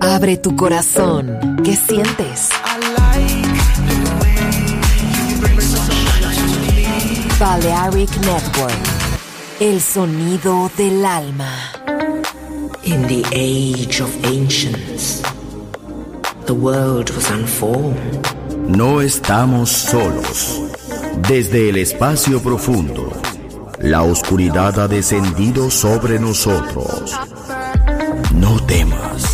Abre tu corazón. ¿Qué sientes? Balearic Network. El sonido del alma. In the age of ancients, the world was unformed. No estamos solos. Desde el espacio profundo, la oscuridad ha descendido sobre nosotros. No temas,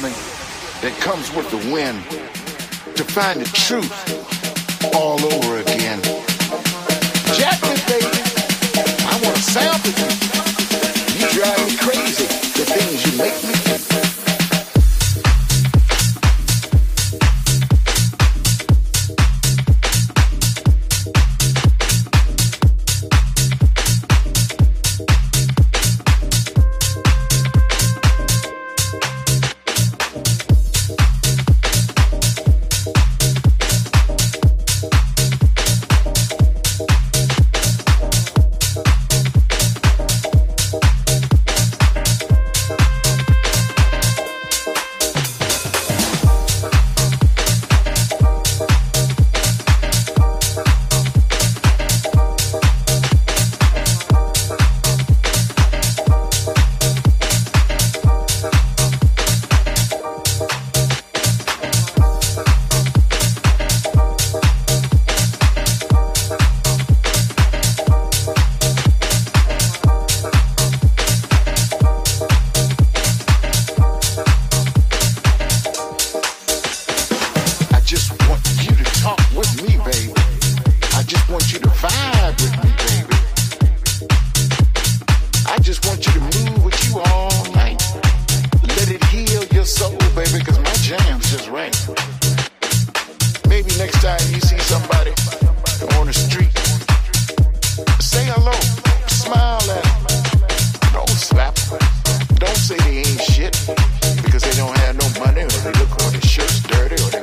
That comes with the wind to find the truth all over again. Jack me, baby. I want to sample you. You drive me crazy. The things you make me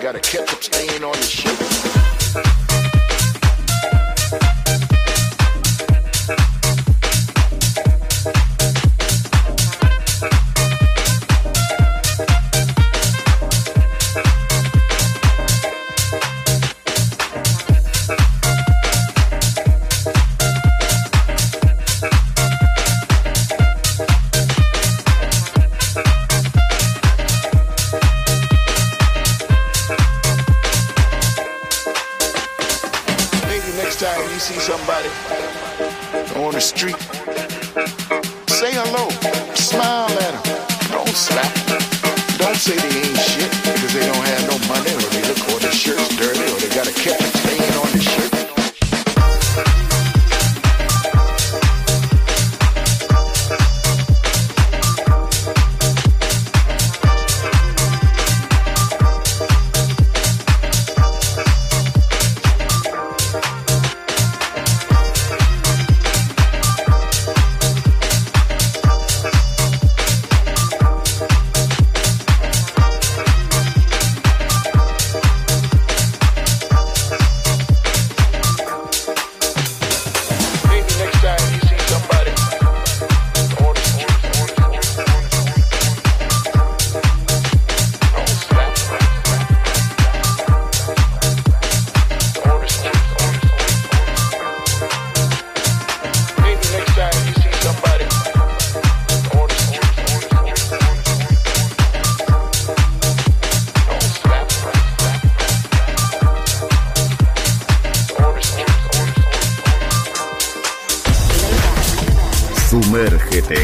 gotta catch up staying on your shit.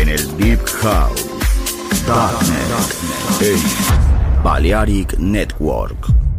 En el Deep House. Darknet. Balearic Network.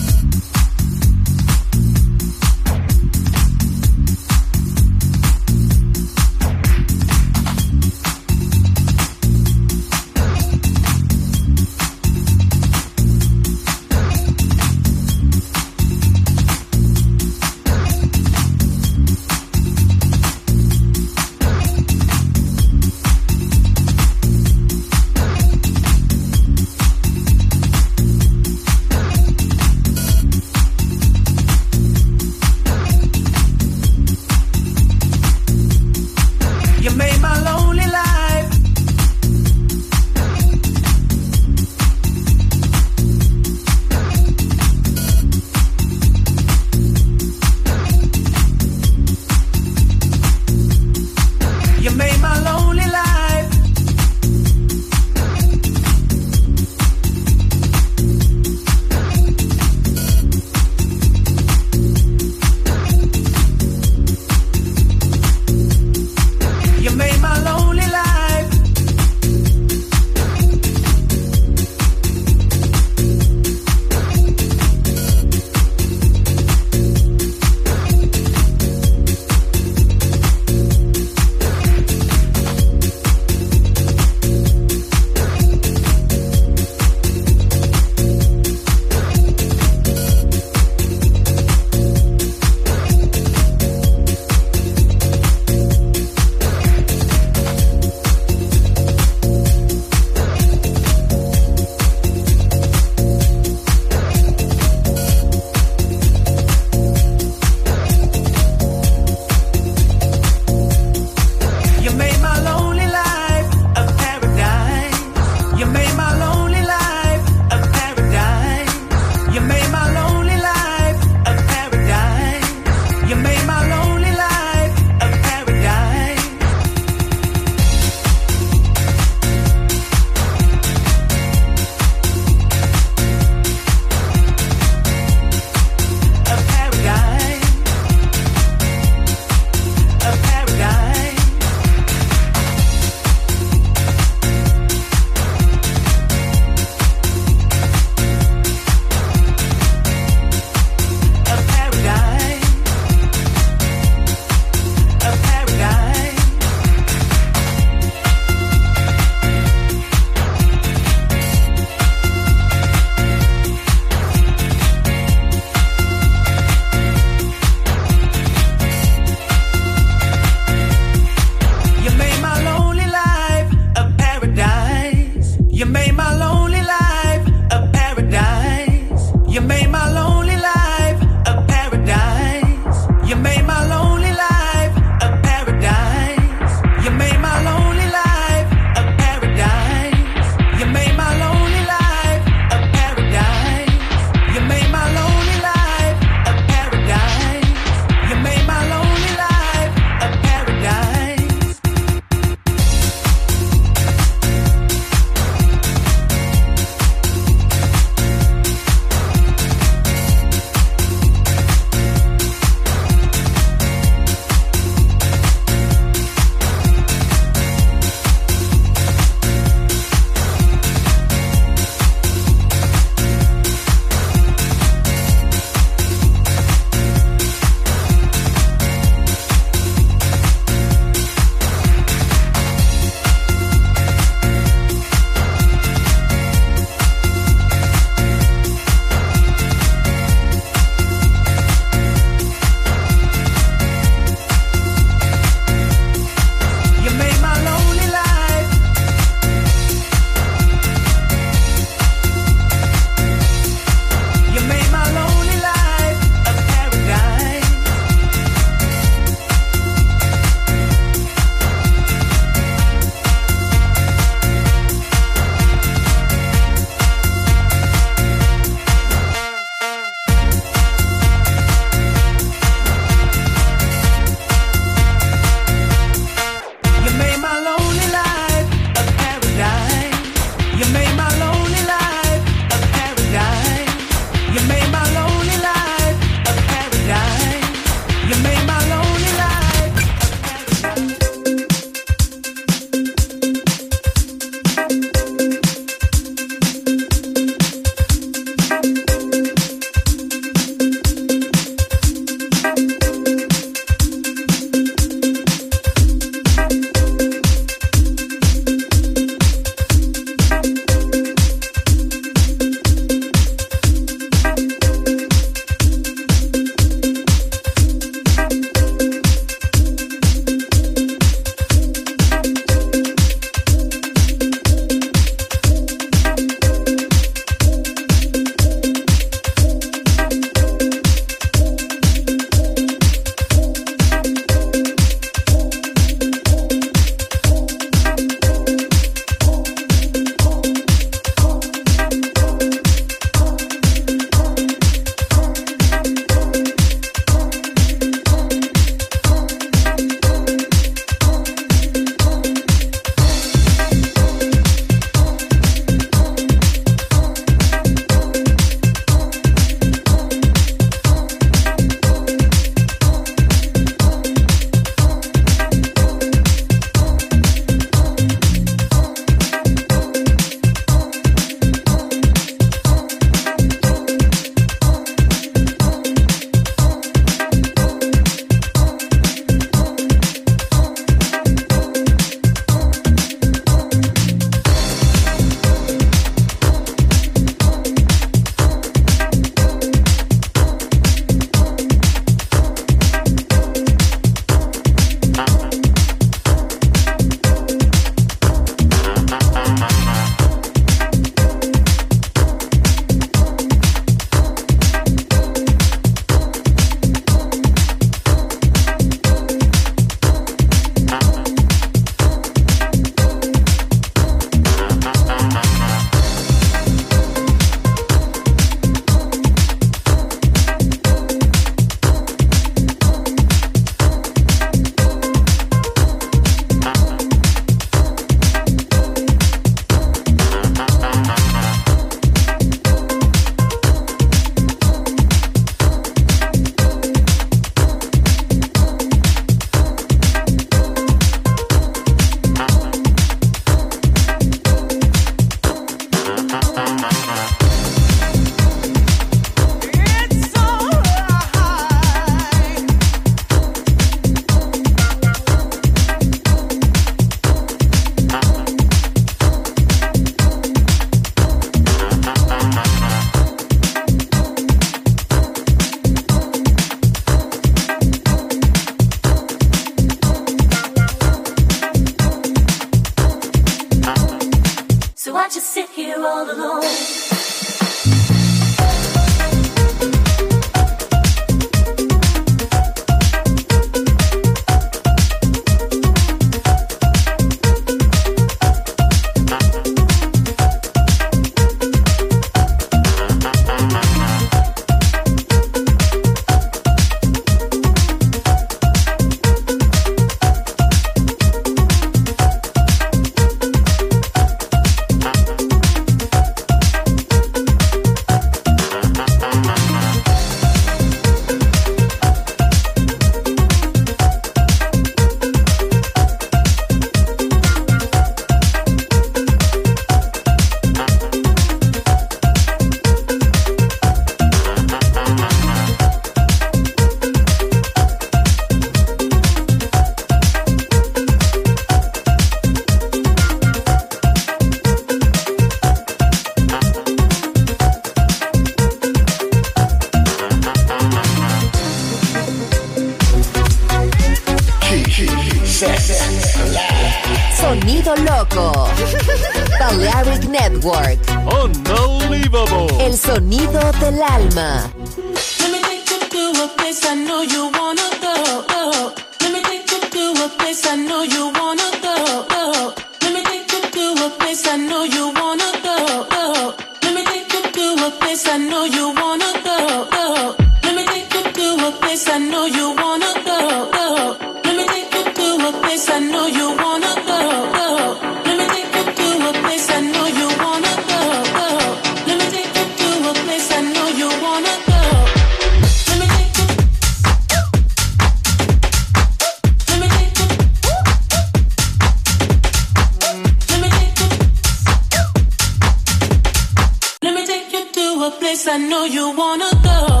I know you wanna go.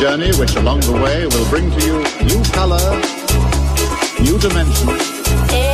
journey which along the way will bring to you new color, new dimension.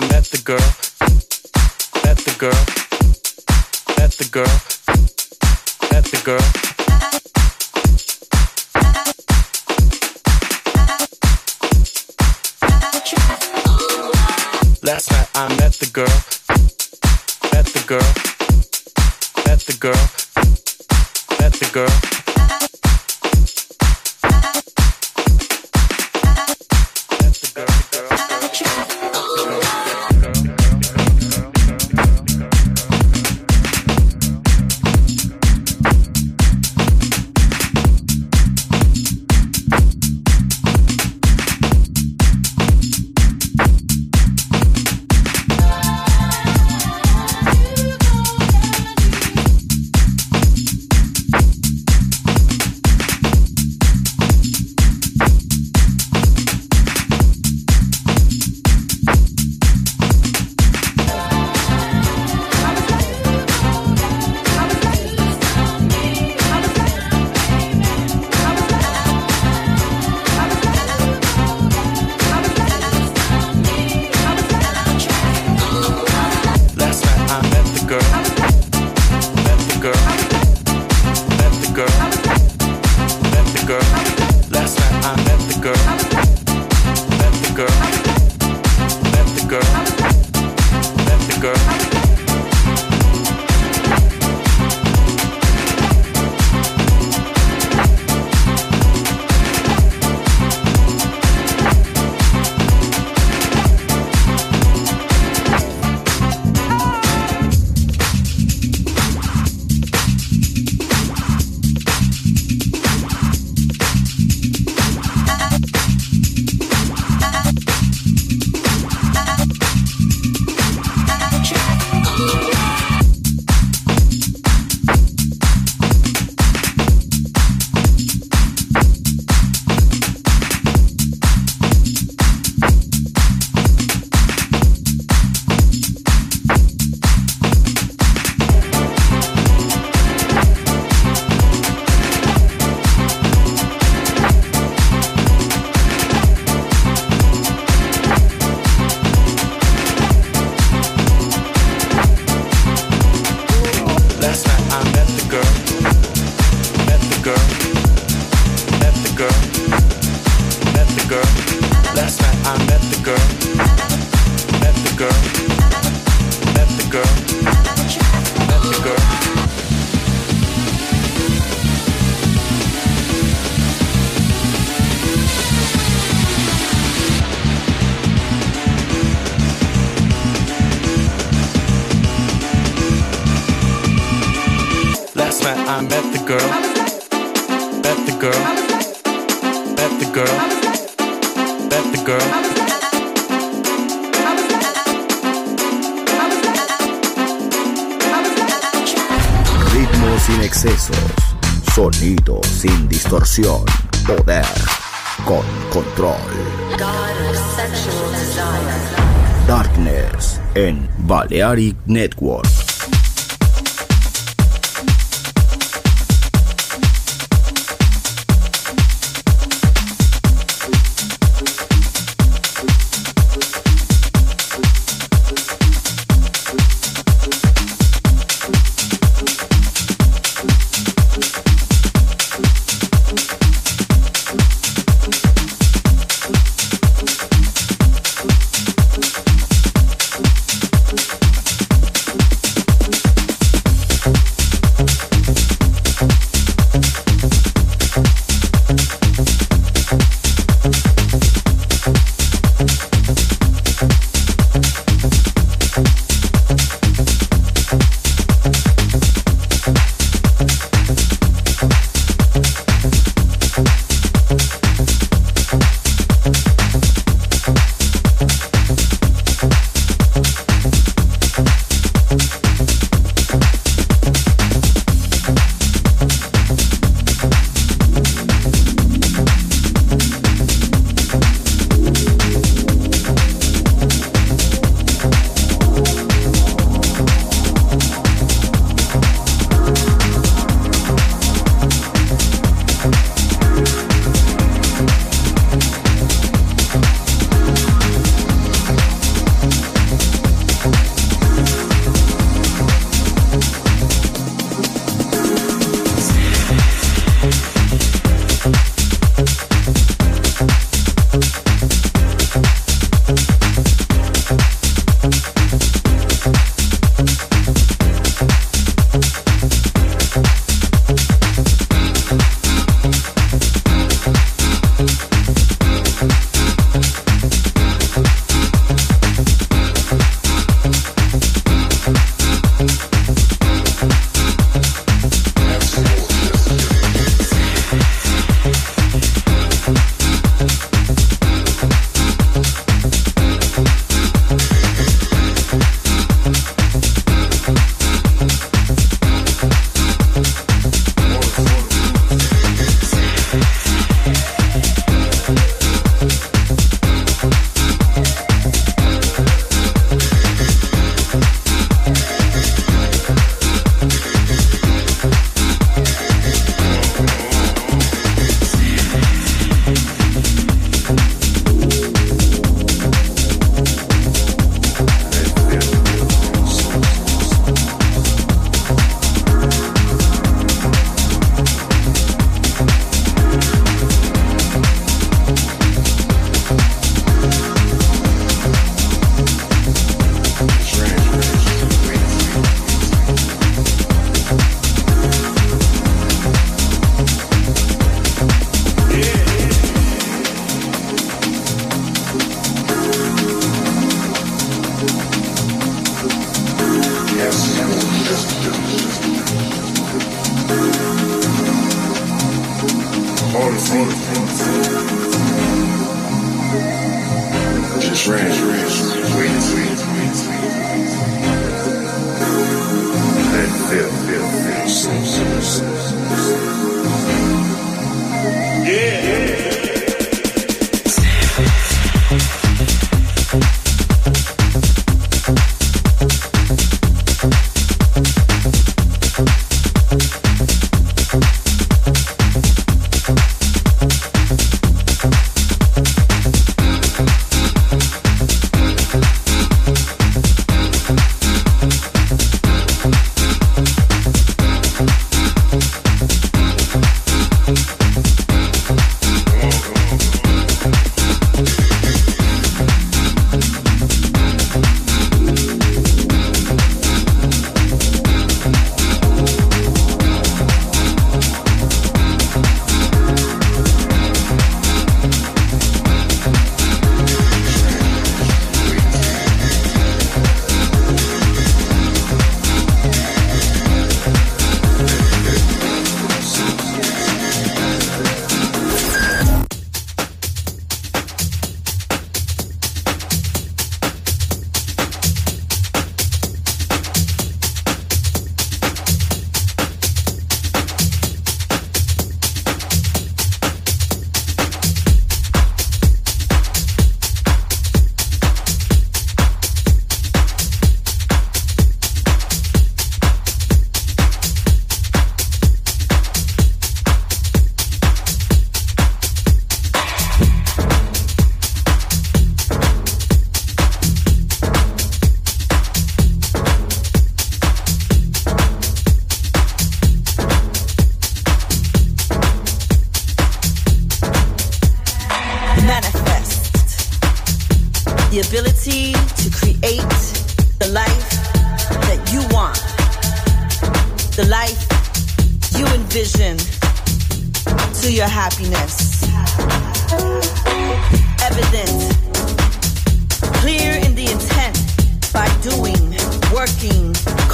Met the girl, met the girl, met the girl, met the girl. Last night I met the girl, met the girl, met the girl, met the girl. Balearic Network.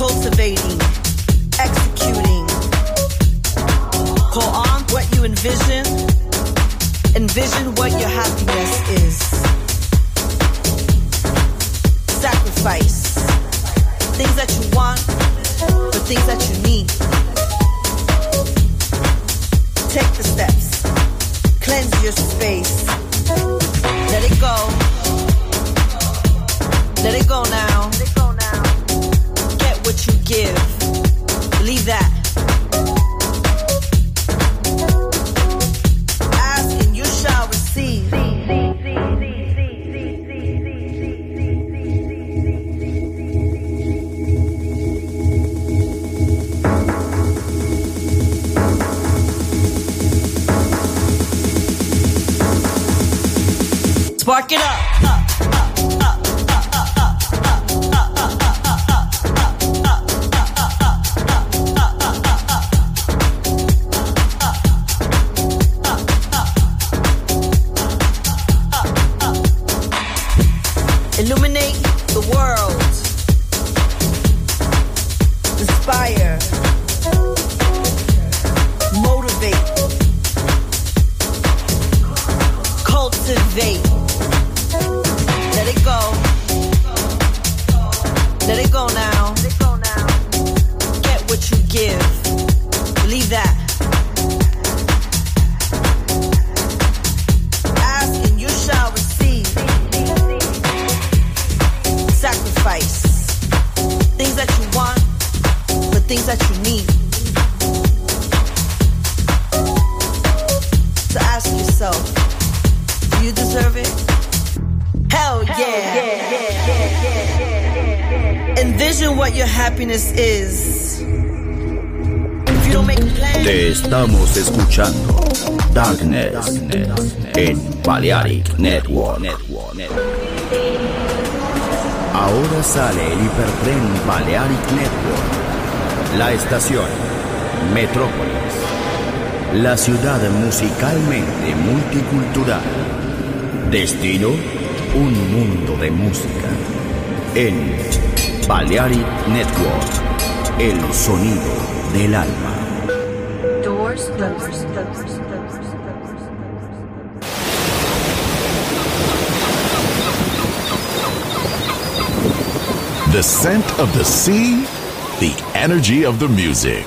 Cultivating, executing. Call on what you envision. Envision what your happiness is. Sacrifice things that you want for things that you need. Take the steps. Cleanse your space. Let it go. Let it go now. Get what you give. Yourself, do you deserve it? Hell yeah. Envision what your happiness is. If you don't make plans, Te estamos escuchando Darkness en Balearic Network. Ahora sale el hipertren Balearic Network. La estación Metrópolis. La ciudad musicalmente multicultural. Destino, un mundo de música. En Balearic Network, el sonido del alma. Doors closed. The scent of the sea, the energy of the music.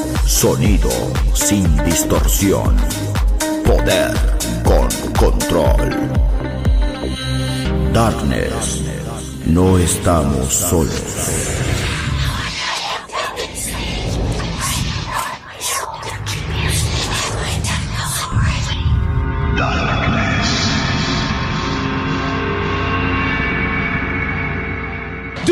Sonido sin distorsión. Poder con control. Darkness. No estamos solos.